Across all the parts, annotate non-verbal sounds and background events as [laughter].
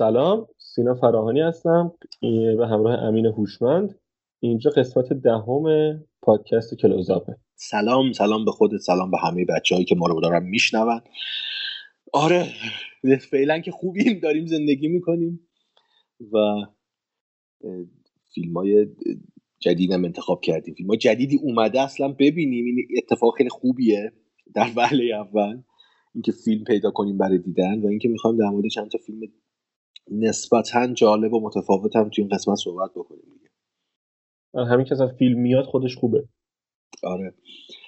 سلام سینا فراهانی هستم به همراه امین هوشمند. اینجا قسمت دهم پادکست کلوزاپه. سلام سلام به خودت سلام به همه بچههایی که ما رو دارن میشنون. آره فعلا که خوبیم داریم زندگی می‌کنیم و فیلم های جدیدم انتخاب کردیم. فیلم های جدیدی اومده اصلا ببینیم. این اتفاق خیلی خوبیه در وهله اول. اینکه فیلم پیدا کنیم برای دیدن و اینکه می‌خوایم در مورد چند تا فیلم نسبتا جالب و متفاوت هم توی این قسمت صحبت بکنیم دیگه. همین که اصلا فیلم میاد خودش خوبه. آره,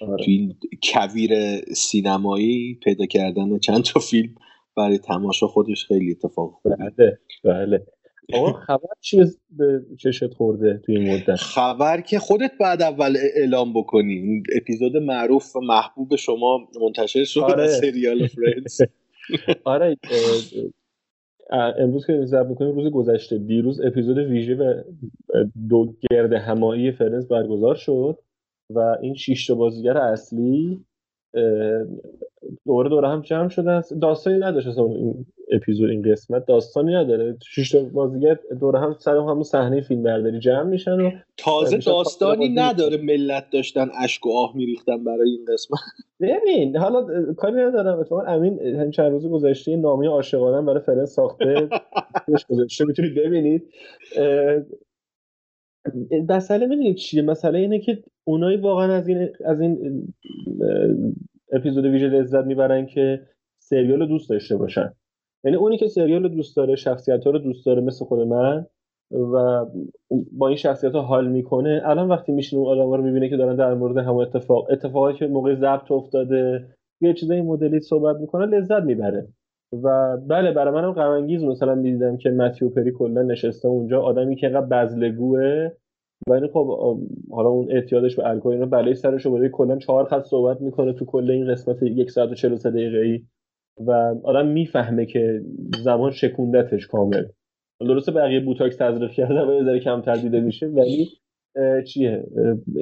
آره. توی این کویر سینمایی پیدا کردن چند تا فیلم برای تماشا خودش خیلی اتفاق خوبه. بله بله. آقا خبر چی به چشت خورده توی این مدت؟ خبر که خودت بعد اول اعلام بکنی. اپیزود معروف و محبوب شما منتشر شد آره. سریال فرندز [laughs] آره امروز که ضبط می‌کنیم روز گذشته. دیروز اپیزود ویژه و دو گرد همایی فرنز برگزار شد و این شش بازیگر اصلی دوره دوره هم جمع شدن. داستانی نداشت اصلا این اپیزود این قسمت. داستانی نداره. شش بازیگر دوره هم سر همون صحنه فیلم برداری جمع میشن و تازه داستانی نداره ملت داشتن اشک و آه میریختن برای این قسمت. ببین حالا کاری ندارم. اتفاقا امین چند روز گذشته نامه عاشقانه برای فرنس ساخته. [laughs] گذاشته می‌تونید ببینید. مسئله می‌دونید چیه؟ مسئله اینه که اونایی واقعا از این از این اپیزود ویژه لذت می‌برن که سریال رو دوست داشته باشن. یعنی اونی که سریال رو دوست داره شخصیت ها رو دوست داره مثل خود من و با این شخصیت ها حال می‌کنه الان وقتی میشین اون آدم رو می‌بینه که دارن در مورد همون اتفاق اتفاقی که موقع ضبط افتاده یه چیزای مدلی صحبت می‌کنه لذت می‌بره. و بله برای منم غم انگیز مثلا می‌دیدم که متیو پری کلا نشسته اونجا آدمی که اینقدر بزلگوه. و این خب حالا اون اعتیادش به الکل اینا بلای سرش رو کلا چهار خط صحبت می‌کنه تو کل این قسمت یک ساعت و 43 دقیقه ای و آدم می‌فهمه که زمان شکوندتش کامل. درسته بقیه بوتاکس تزریق کرده و یه ذره کمتر دیده میشه. ولی چیه؟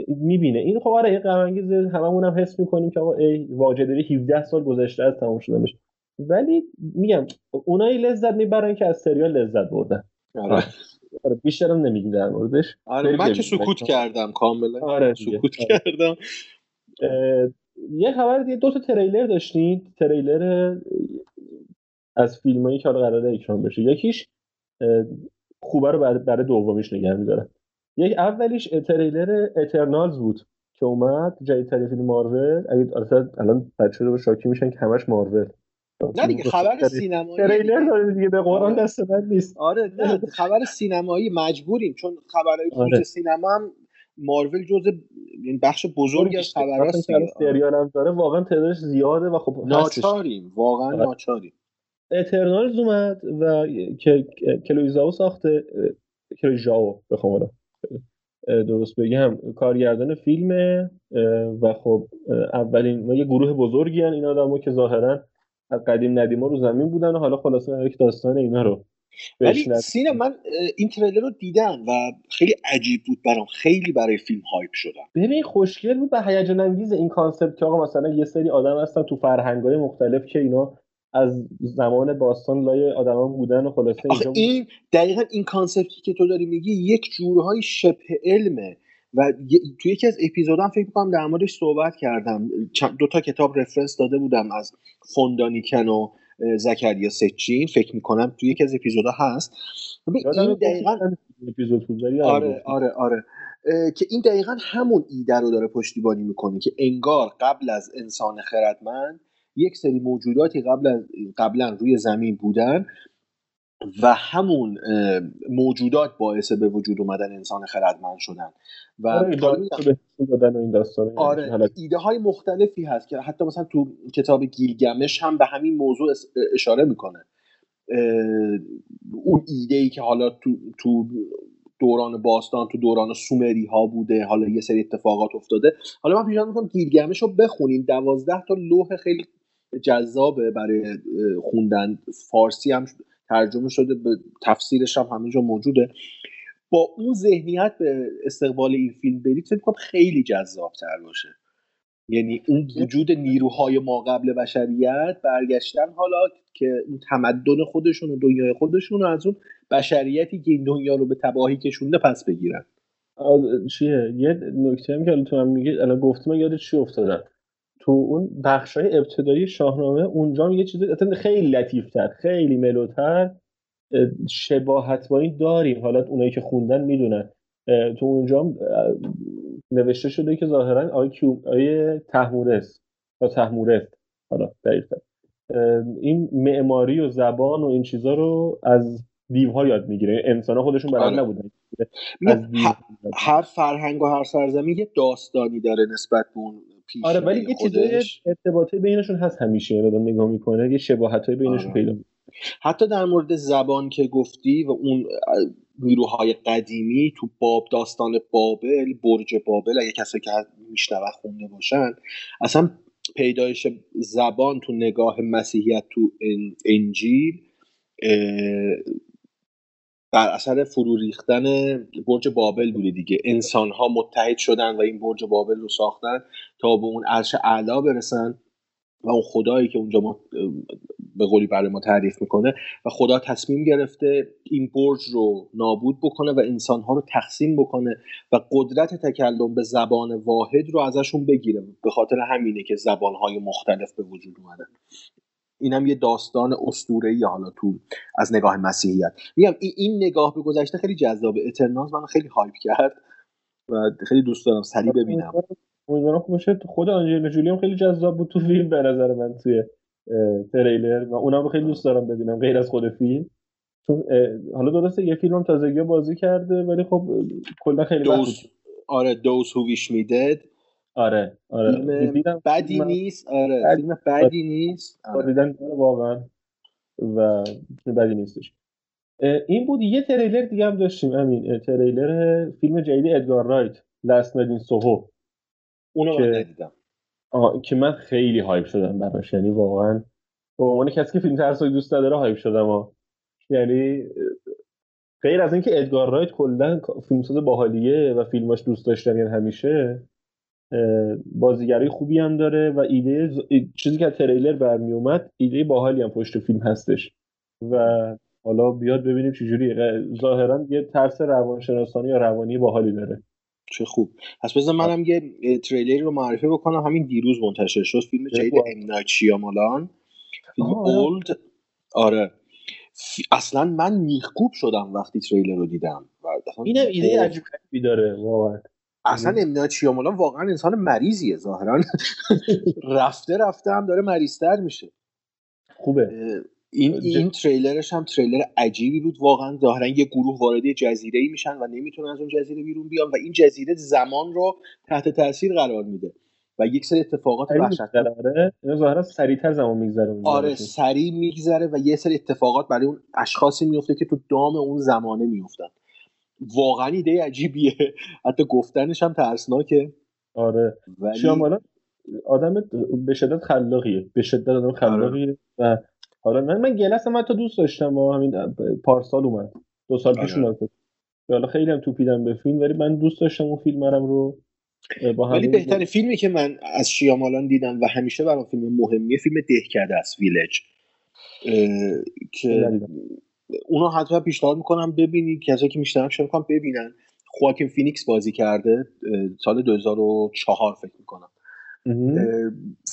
می‌بینه. این خب آره غم انگیز هم حس می‌کنیم که آقا ای واجدری 17 سال گذشته از تمام شدنش. ولی میگم اونایی لذت می‌برن که از سریال لذت بردن. آره. آره بیشترم نمیگیم در موردش. آره من که سکوت کردم کاملا. آره سکوت کردم. یه خبر دیگه دو تا تریلر داشتین تریلر از فیلمایی که حالا قراره اکران بشه. یکیش خوبه رو برای دومیش نگه میداره یک اولیش تریلر اترنالز بود که اومد. جدیدترین فیلم مارول. اگه الان بچه رو شاکی میشن که همش مارول. نه دیگه خبر سینمایی تریلر داره دیگه به قرآن آره. دست من نیست آره نه [laughs] خبر سینمایی مجبوریم چون خبرهای آره. سینما هم مارول جزء این بخش بزرگی از خبراست سریال هم داره واقعا تعدادش زیاده و خب ناچاریم واقعا آره. ناچاریم Eternals اومد و کلویی ژائو ساخته کلویی ژائو بخوام درست بگم کارگردان فیلمه و خب اولین ما یه گروه بزرگی هن این آدمو که ظاهرا قدیم ندیما رو زمین بودن و حالا خلاصه یک داستان اینا رو ولی سینا من این تریلر رو دیدم و خیلی عجیب بود برام. خیلی برای فیلم hype شدم. ببین خوشگل بود و هیجان انگیز این concept که آقا مثلا یه سری آدم هستن تو فرهنگای مختلف که اینا از زمان باستان لای آدما بودن و خلاصه اینجا این دقیقا این concept ی که تو داری میگی یک جورهای شبه علمه. و تو یکی از اپیزودام فکر می‌کنم در موردش صحبت کردم. دو تا کتاب reference داده بودم از فون دانیکن و زکریا سیچین فکر می‌کنم تو یکی از اپیزودها هست. این دقیقا آره آره آره. که این دقیقا همون ایده رو داره پشتیبانی می‌کنه که انگار قبل از انسان خردمند یک سری موجوداتی قبل قبلا روی زمین بودن و همون موجودات باعث به وجود اومدن انسان خردمند شدن. و آره, آره ایده های مختلفی هست که حتی مثلا تو کتاب گیلگمش هم به همین موضوع اشاره می‌کنه. اون ایده ای که حالا تو, تو دوران باستان تو دوران سومری ها بوده حالا یه سری اتفاقات افتاده. حالا من پیشنهاد می‌کنم گیلگمش رو بخونیم. دوازده تا لوح خیلی جذابه برای خوندن. فارسی هم ترجمه شده به تفسیرش هم همه جا موجوده. با اون ذهنیت به استقبال این فیلم برید فکر کنم خیلی جذاب تر باشه. یعنی اون وجود نیروهای ما قبل بشریت برگشتن حالا که اون تمدن خودشون و دنیای خودشون رو از اون بشریتی که این دنیا رو به تباهی کشونده پس بگیرن. چیه؟ یه نکته هم که تو هم میگه الان گفتم یاد چی افتادم؟ تو اون بخش های ابتدایی شاهنامه اونجا یه چیزی خیلی لطیفتر خیلی ملوتر شباهت با این داریم. حالا اونایی که خوندن می‌دونن. تو اونجا نوشته شده که ظاهرا آی, کیو آی تحمورست یا تحمورست. حالا دقیقا این معماری و زبان و این چیزا رو از دیوها یاد می‌گیره. انسان ها خودشون بلد آره. نبودن. هر فرهنگ و هر سرزمین یه داستانی داره نسبت به اون پیش آره ولی یه چیزای ارتباطی بینشون هست همیشه آدم نگاه می‌کنه یه شباهت بینشون آره. پیدا حتی در مورد زبان که گفتی و اون نیروهای قدیمی تو باب داستان بابل برج بابل اگه کسی که میشنوه خونده باشن اصلا پیدایش زبان تو نگاه مسیحیت تو انجیل بر اثر فرو ریختن برج بابل بوده دیگه. انسان ها متحد شدن و این برج بابل رو ساختن تا به اون عرش اعلا برسن و اون خدایی که اونجا ما به قولی برای ما تعریف می‌کنه و خدا تصمیم گرفته این برج رو نابود بکنه و انسانها رو تقسیم بکنه و قدرت تکلم به زبان واحد رو ازشون بگیره. به خاطر همینه که زبانهای مختلف به وجود اومدن. اینم یه داستان اسطوره‌ای حالا تو از نگاه مسیحیت. میگم این نگاه به گذشته خیلی جذابه اترناز من خیلی هایپ کرد و خیلی دوست دارم سریع ببینم. امیدوارم خوب باشه. خود آنجلینا جولی هم خیلی جذاب بود تو فیلم به نظر من توی تریلر و اونم رو خیلی دوست دارم ببینم غیر از خود فیلم. چون حالا درسته یه فیلم هم تازگی بازی کرده ولی خب کلا خیلی دوز... آره دوز هو ویش میدد آره آره. فیلم بدی نیست؟ آره بد... فیلم بدی نیست؟ آره. دیدن واقعا. و بدی نیستش. این بود یه تریلر دیگه هم داشتیم همین تریلر فیلم جدید ادگار رایت Last Night in Soho اونو که... ندیدم. که من خیلی hype شدم براش. یعنی واقعا به عنوان کسی که فیلم ترسایی دوست داره hype شدم ها. یعنی غیر از اینکه ادگار رایت کلا فیلمساز باحالیه و فیلماش دوست داشتن یعنی همیشه بازیگری خوبی هم داره و ایده چیزی که تریلر برمی اومد ایده باحالی هم پشت فیلم هستش. و حالا بیاد ببینیم چجوری ظاهرا یه ترس روانشناسانی یا روانی باحالی داره. چه خوب. پس بذار منم یه تریلری رو معرفی بکنم. همین دیروز منتشر شد. فیلم جدید ام مالان فیلم اولد آره. اصلا من میخکوب شدم وقتی تریلر رو دیدم. اینم ایده عجیب داره واقعا. اصلا امنا چیامولان واقعا انسان مریضیه ظاهرا. رفته رفته هم داره مریضتر میشه. خوبه. این این تریلرش هم تریلر عجیبی بود. واقعا ظاهرا یه گروه وارد جزیره ای میشن و نمی‌تونن از اون جزیره بیرون بیان و این جزیره زمان رو تحت تاثیر قرار میده و یک سری اتفاقات وحشتناک. آره. ظاهرا سریعتر زمان میگذره آره سریع میگذره و یه سری اتفاقات برای اون اشخاصی میفته که تو دام اون زمانه میفتن واقعا ایده عجیبیه. حتی گفتنش هم ترسناکه. آره. ولی... آدم به شدت خلاقیه. به شدت آدم آره. خلاقیه و حالا من من گلس من تا دوست داشتم و همین پارسال اومد. دو سال پیش آره. اومد حالا خیلی هم توپیدم به فیلم ولی من دوست داشتم اون فیلم رو با ولی بهترین فیلمی که من از شیامالان دیدم و همیشه برام فیلم مهمیه فیلم دهکده است ویلج. که اونو حتما پیشنهاد می‌کنم ببینید کسایی که میشنون شما می‌کنم ببینن. خواکین فینیکس بازی کرده سال 2004 فکر می‌کنم.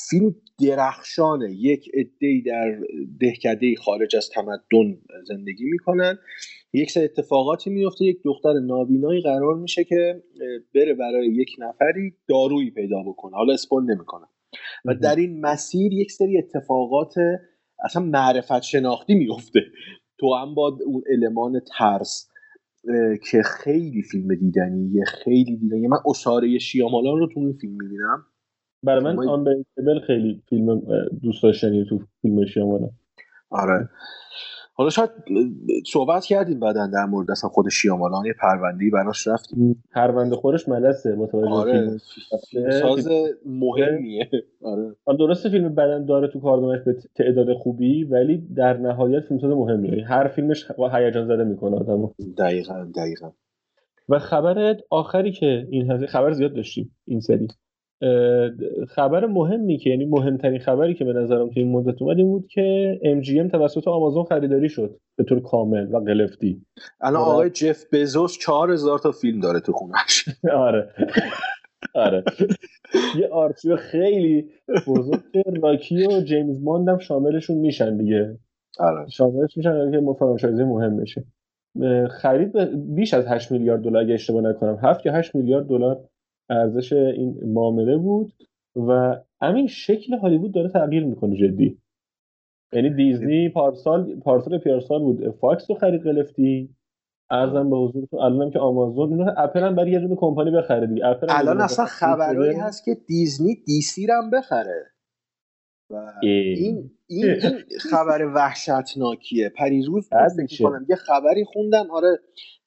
فیلم درخشانه. یک عده در دهکده خارج از تمدن زندگی می‌کنن. یک سری اتفاقاتی میفته یک دختر نابینایی قرار میشه که بره برای یک نفری دارویی پیدا بکنه. حالا اسپول نمی‌کنم. و در این مسیر یک سری اتفاقات اصلا معرفت شناختی میفته تو هم با اون المان ترس که خیلی فیلم دیدنیه خیلی دیدنیه من اشاره شیامالان رو تو این فیلم می‌بینم. برای من آنبریکبل خیلی فیلم دوست داشتنیه تو فیلم شیامالان. آره. حالا شاید صحبت کردیم بعدا در مورد اصلا خود شیامالان. یه پروندهی براش رفتیم. پرونده خورش ملسه متوجه آره ساز مهمیه. آره. درسته فیلم بدن داره تو کاردمش به تعداد خوبی ولی در نهایت فیلم ساز مهمیه. هر فیلمش با هیجان زده می‌کنه آدمو. دقیقا دقیقا. و خبر آخری که این هزینه خبر زیاد داشتیم این سری. خبر مهمی که یعنی مهمترین خبری که به نظرم توی این مدت اومد این بود که MGM توسط آمازون خریداری شد به طور کامل و قلفتی. الان آقای جف بزوس چهار هزار تا فیلم داره تو خونش. [laughs] آره. آره. یه آرشیو خیلی بزرگ راکی و جیمز هم شاملشون میشن دیگه. آره. شاملش میشن که فرانچایزی مهم بشه. خرید بیش از 8 میلیارد دلار اگه اشتباه نکنم. 7 یا 8 میلیارد دلار ارزش این معامله بود و همین شکل هالیوود داره تغییر می‌کنه جدی. یعنی دیزنی پارسال پارسال پیارسال بود. فاکس رو خرید قلفتی. عرضم به حضورتون الانم که آمازون اینو اپل هم برای یه دونه کمپانی بخره دیگه. اپل الان اصلا خبرایی هست که دیزنی دیسی هم بخره. و این این, این خبر وحشتناکیه. پریروز فکر کنم یه خبری خوندم. آره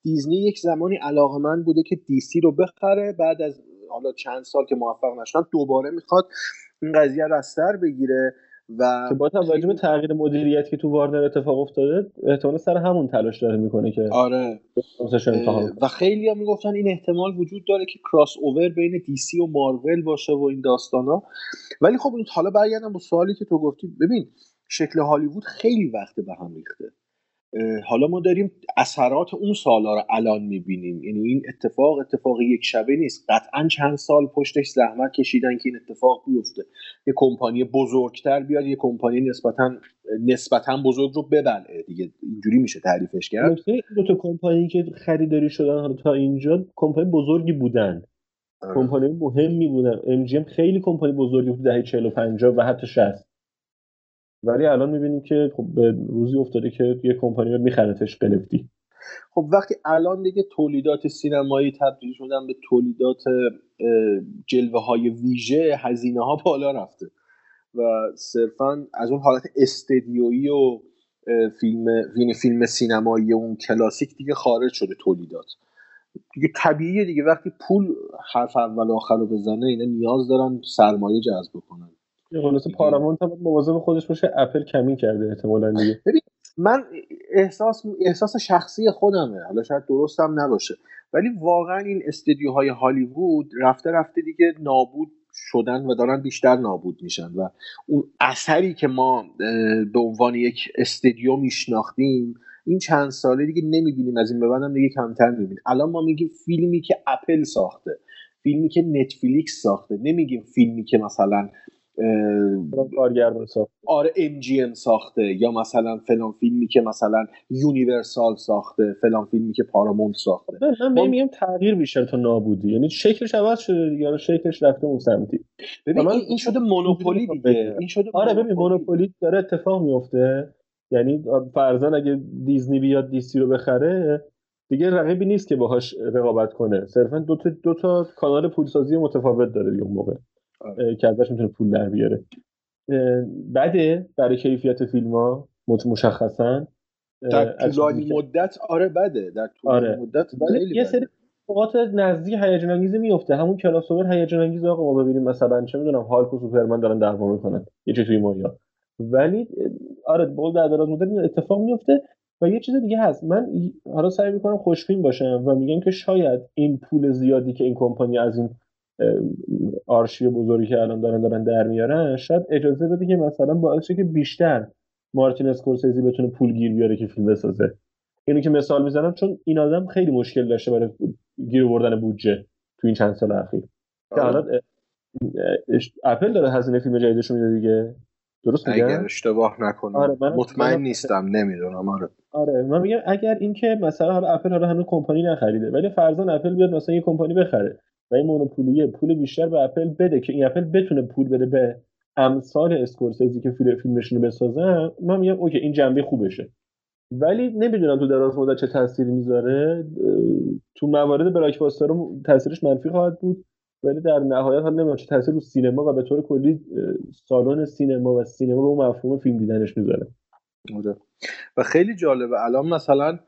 دیزنی یک زمانی علاقه من بوده که دیسی رو بخره. بعد از حالا چند سال که موفق نشدن دوباره می‌خواد این قضیه رو از سر بگیره و که با توجه به تغییر مدیریت که تو وارنر اتفاق افتاده احتمال سر همون تلاش داره می‌کنه که آره. و خیلی ها می‌گفتن این احتمال وجود داره که کراس اوور بین دیسی و مارول باشه و این داستان ها ولی خب این حالا برگردم با سوالی که تو گفتی. ببین شکل هالیوود خیلی وقت به هم ریخته. حالا ما داریم اثرات اون سالا رو الان می‌بینیم. یعنی این اتفاق اتفاق یک شبه نیست. قطعا چند سال پشتش زحمت کشیدن که این اتفاق بیفته. یه کمپانی بزرگتر بیاد یه کمپانی نسبتا نسبتا بزرگ رو ببلعه. دیگه اینجوری میشه تعریفش کرد. دو تا کمپانی که خریداری شدن حالا تا اینجا کمپانی بزرگی بودن. آره. کمپانی مهمی بودن. ام خیلی کمپانی بزرگی بود دهه 40 و 50 و حتی 60 ولی الان می‌بینیم که خب به روزی افتاده که یه کمپانی میخرتش قلفتی خب وقتی الان دیگه تولیدات سینمایی تبدیل شدن به تولیدات جلوه های ویژه هزینه ها بالا رفته. و صرفا از اون حالت استدیویی و فیلم یعنی فیلم سینمایی اون کلاسیک دیگه خارج شده تولیدات. دیگه طبیعیه دیگه. وقتی پول حرف اول و آخر رو بزنه اینا نیاز دارن سرمایه جذب کنن خلاص پارامونت هم مواظب خودش باشه اپل کمی کرده احتمالا دیگه. ببین من احساس احساس شخصی خودمه. حالا شاید درست هم نباشه. ولی واقعا این استدیوهای هالیوود رفته رفته دیگه نابود شدن و دارن بیشتر نابود میشن. و اون اثری که ما به عنوان یک استدیو میشناختیم این چند ساله دیگه نمی‌بینیم. از این به بعدم دیگه کمتر می‌بینیم. الان ما میگیم فیلمی که اپل ساخته فیلمی که نتفلیکس ساخته. نمیگیم فیلمی که مثلا کارگردان ساخته. آره ام ساخته. یا مثلا فلان فیلمی که مثلا یونیورسال ساخته فلان فیلمی که پارامونت ساخته. من میگم تغییر بیشتر تا نابودی. یعنی شکلش عوض شده دیگه. شکلش رفته اون سمتی. ببین این شده مونوپولی دیگه. این شده آره ببین مونوپولی. داره اتفاق میفته یعنی فرضاً اگه دیزنی بیاد دیسی رو بخره دیگه رقیبی نیست که باهاش رقابت کنه. صرفا دو تا دو تا کانال پولسازی متفاوت داره اون موقع. که ازش می‌تونه پول در بیاره. بده برای کیفیت فیلم ها مشخصا. در طولانی مدت؟ آره بده. در طولانی آره. مدت یه سری اتفاقات نزدیک هیجان انگیزی میفته همون کلاس اوور هیجان انگیز آقا ما ببینیم مثلا چه می‌دونم هالک و سوپرمن دارن دعوا می‌کنن. یه چیزی توی مایا ولی آره بول در دراز مدت اتفاق میفته و یه چیز دیگه هست. من حالا سعی می‌کنم خوشبین باشم و میگم که شاید این پول زیادی که این کمپانی از این آرشیو بزرگی که الان دارن دارن در میارن شاید اجازه بده که مثلا باعث شه که بیشتر مارتین اسکورسیزی بتونه پول گیر بیاره که فیلم بسازه. اینو که مثال می‌زنم چون این آدم خیلی مشکل داشته برای گیر آوردن بودجه تو این چند سال اخیر. که الان اپل داره هزینه فیلم جدیدش میده دیگه. درست میگم؟ اگر اشتباه نکنم. آره مطمئن نیستم نمی‌دونم آره. آره من میگم اگر اینکه مثلا حالا اپل حالا هنوز کمپانی نخریده ولی فرضاً اپل بیاد مثلا یه کمپانی بخره. و این monopoly ه پول بیشتر به اپل بده که این اپل بتونه پول بده به امثال اسکورسیزی که فیلم فیلمشون رو بسازن. من میگم اوکی این جنبه خوبشه. ولی نمی‌دونم تو دراز مدت چه تأثیری می‌ذاره. تو موارد بلاکباستر تاثیرش منفی خواهد بود. ولی در نهایت هم نمی‌دونم چه تاثیر رو سینما و به طور کلی سالن سینما و سینما به اون مفهوم فیلم دیدنش می‌ذاره. آره. و خیلی جالبه. الان مثلا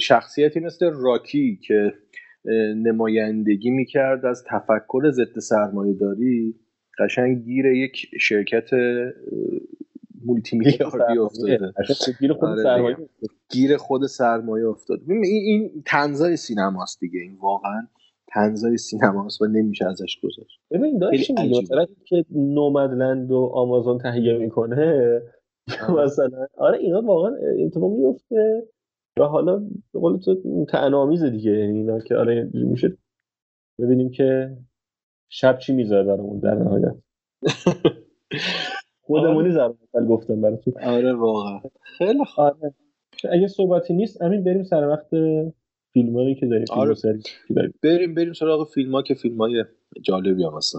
شخصیتی مثل راکی که نمایندگی می‌کرد از تفکر ضد سرمایه داری قشنگ گیر یک شرکت مولتی میلیاردی افتاده. گیر خود آره سرمایه. گیر خود سرمایه افتاد. این این تنزای سینماست دیگه. این واقعا تنزای سینماست و نمیشه ازش گذاشت ببین داشتیم که نومدلند و آمازون تهیه می‌کنه آره. مثلا آره اینا واقعا اتفاق میفته و حالا به قول تو طعنه‌آمیزه دیگه یعنی اینا که آره میشه. ببینیم که شب چی می‌ذاره برامون در نهایت. [laughs] خودمونی مثل گفتم براتون. آره واقعا. خیلی آره. اگه صحبتی نیست امین بریم سر وقت فیلمایی که داریم فیلم آره. سری که داریم. بریم بریم سراغ فیلم ها که فیلم های جالبی هم هستن.